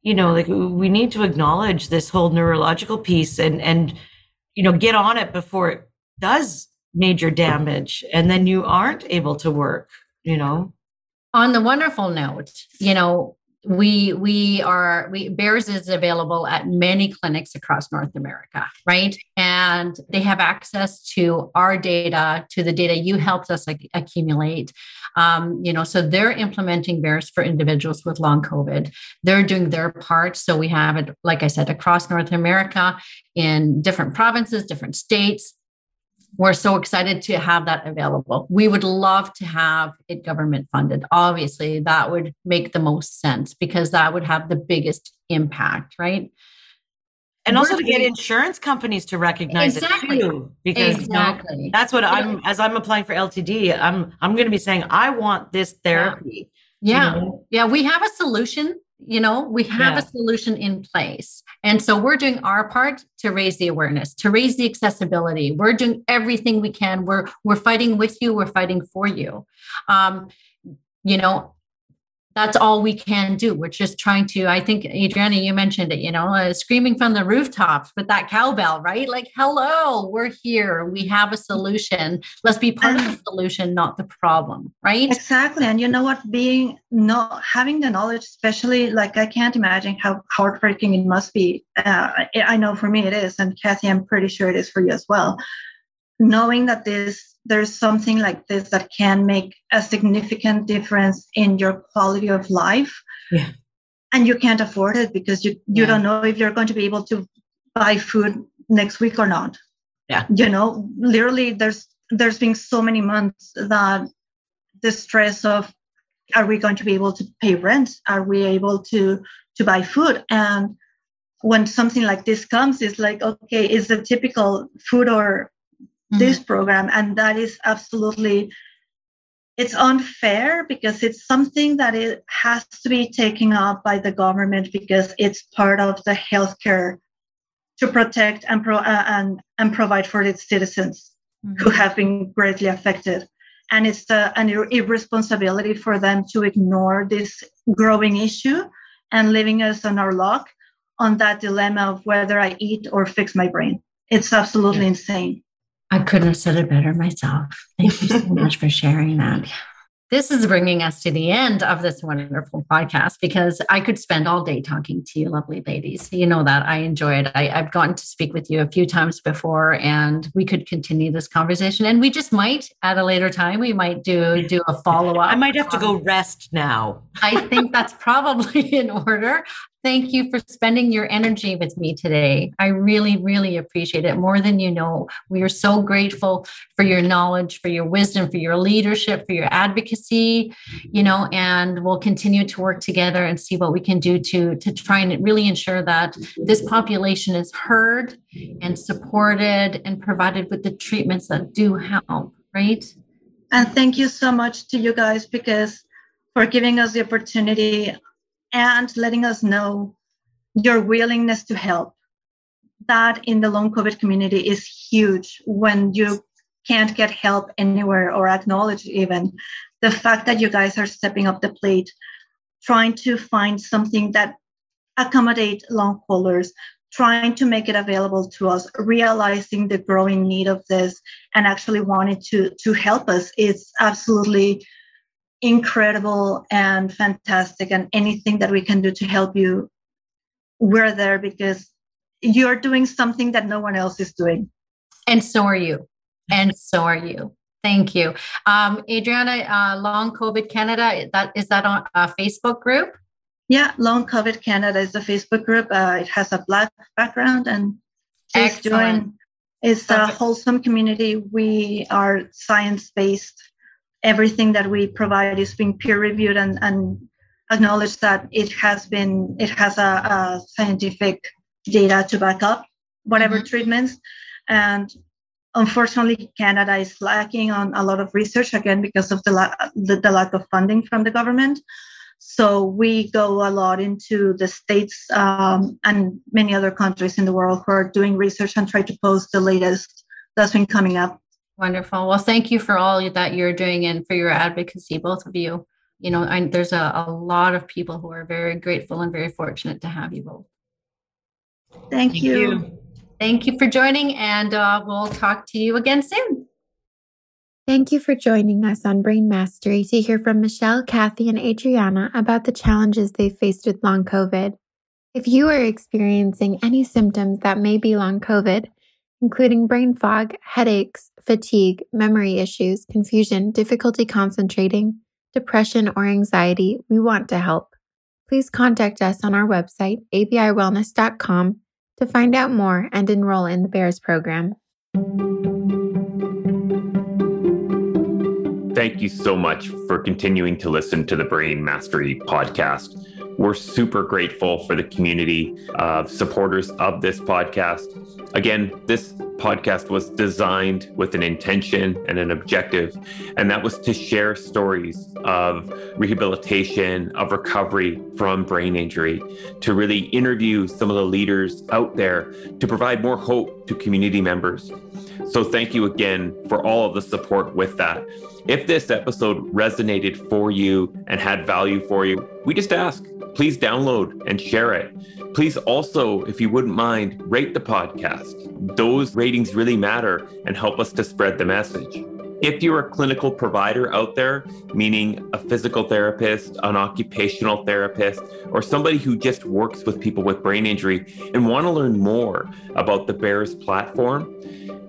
you know, like we need to acknowledge this whole neurological piece and, and, you know, get on it before it does major damage. And then you aren't able to work, you know. On the wonderful note, you know, we we are we BEARS is available at many clinics across north america right? And they have access to our data to the data you helped us like, accumulate. Um, you know so they're implementing BEARS for individuals with long covid. They're doing their part. So we have it like i said across north america in different provinces different states we're so excited to have that available. We would love to have it government funded. Obviously, that would make the most sense because that would have the biggest impact, right? And also to get insurance companies to recognize exactly. it too, because exactly. You know, that's what I'm. As I'm applying for LTD, I'm I'm going to be saying I want this therapy. Yeah, you know? yeah, we have a solution you know we have yeah. a solution in place. And so we're doing our part to raise the awareness to raise the accessibility. We're doing everything we can. We're we're fighting with you. We're fighting for you. Um you know that's all we can do. We're just trying to, I think, Adriana, you mentioned it, you know, uh, screaming from the rooftops with that cowbell, right? Like, hello, we're here. We have a solution. Let's be part of the solution, not the problem, right? Exactly. And you know what? Being not having the knowledge, especially like I can't imagine how heartbreaking it must be. Uh, I know for me it is. And Kathy, I'm pretty sure it is for you as well. Knowing that this there's something like this that can make a significant difference in your quality of life. Yeah. and you can't afford it because you you yeah. don't know if you're going to be able to buy food next week or not. Yeah. You know literally there's there's been so many months that the stress of are we going to be able to pay rent? Are we able to to buy food? And when something like this comes it's like okay is the typical food or mm-hmm. this program and that is absolutely it's unfair because it's something that it has to be taken up by the government because it's part of the healthcare to protect and pro, uh, and and provide for its citizens mm-hmm. who have been greatly affected and it's an irresponsibility for them to ignore this growing issue and leaving us on our luck on that dilemma of whether I eat or fix my brain. It's absolutely yeah. insane. I couldn't have said it better myself. Thank you so much for sharing that. This is bringing us to the end of this wonderful podcast because I could spend all day talking to you, lovely ladies. You know that I enjoy it. I, have gotten to speak with you a few times before, and we could continue this conversation. And we just might at a later time. We might do do a follow up. I might have to go um, rest now. I think that's probably in order. Thank you for spending your energy with me today. I really, really appreciate it more than you know. We are so grateful for your knowledge, for your wisdom, for your leadership, for your advocacy, you know, and we'll continue to work together and see what we can do to, to try and really ensure that this population is heard and supported and provided with the treatments that do help, right? And thank you so much to you guys because for giving us the opportunity and letting us know your willingness to help. That in the long COVID community is huge when you can't get help anywhere or acknowledge even the fact that you guys are stepping up the plate, trying to find something that accommodate long haulers, trying to make it available to us, realizing the growing need of this, and actually wanting to to help us is absolutely incredible and fantastic and anything that we can do to help you we're there because you're doing something that no one else is doing. And so are you. And so are you. Thank you. Um, adriana uh, long covid canada that is that on a facebook group? Yeah long covid canada is a facebook group. Uh, it has a black background and please join. It's a wholesome community. We are science-based everything that we provide is being peer reviewed and, and acknowledge that it has been it has a, a scientific data to back up whatever mm-hmm. treatments. And unfortunately canada is lacking on a lot of research again because of the, la- the, the lack of funding from the government. So we go a lot into the states um, and many other countries in the world who are doing research and try to post the latest that's been coming up Wonderful. Well, thank you for all that you're doing and for your advocacy, both of you. You know, I, there's a, a lot of people who are very grateful and very fortunate to have you both. Thank, thank you. you. Thank you for joining, and uh, we'll talk to you again soon. Thank you for joining us on Brain Mastery to hear from Michelle, Kathy, and Adriana about the challenges they faced with long COVID. If you are experiencing any symptoms that may be long COVID, including brain fog, headaches, fatigue, memory issues, confusion, difficulty concentrating, depression, or anxiety, we want to help. Please contact us on our website, abiwellness.com, to find out more and enroll in the BEARS program. Thank you so much for continuing to listen to the Brain Mastery podcast. We're super grateful for the community of supporters of this podcast. Again, this podcast was designed with an intention and an objective, and that was to share stories of rehabilitation, of recovery from brain injury, to really interview some of the leaders out there to provide more hope to community members. So, thank you again for all of the support with that. If this episode resonated for you and had value for you, we just ask please download and share it. Please also, if you wouldn't mind, rate the podcast. Those ratings really matter and help us to spread the message. If you're a clinical provider out there, meaning a physical therapist, an occupational therapist, or somebody who just works with people with brain injury and want to learn more about the BEARS platform,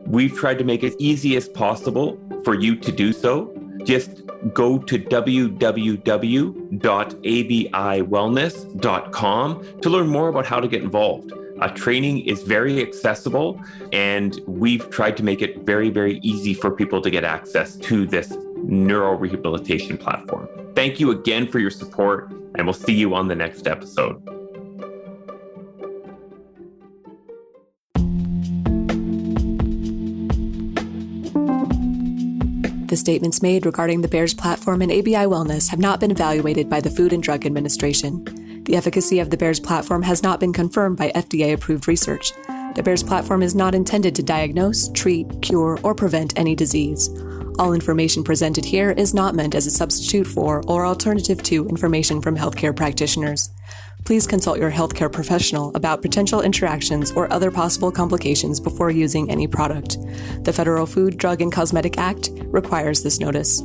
we've tried to make it as easy as possible for you to do so. Just go to www.abiwellness.com to learn more about how to get involved. Uh, training is very accessible, and we've tried to make it very, very easy for people to get access to this neuro rehabilitation platform. Thank you again for your support, and we'll see you on the next episode. The statements made regarding the BEARS platform and ABI Wellness have not been evaluated by the Food and Drug Administration. The efficacy of the BEARS platform has not been confirmed by FDA approved research. The BEARS platform is not intended to diagnose, treat, cure, or prevent any disease. All information presented here is not meant as a substitute for or alternative to information from healthcare practitioners. Please consult your healthcare professional about potential interactions or other possible complications before using any product. The Federal Food, Drug, and Cosmetic Act requires this notice.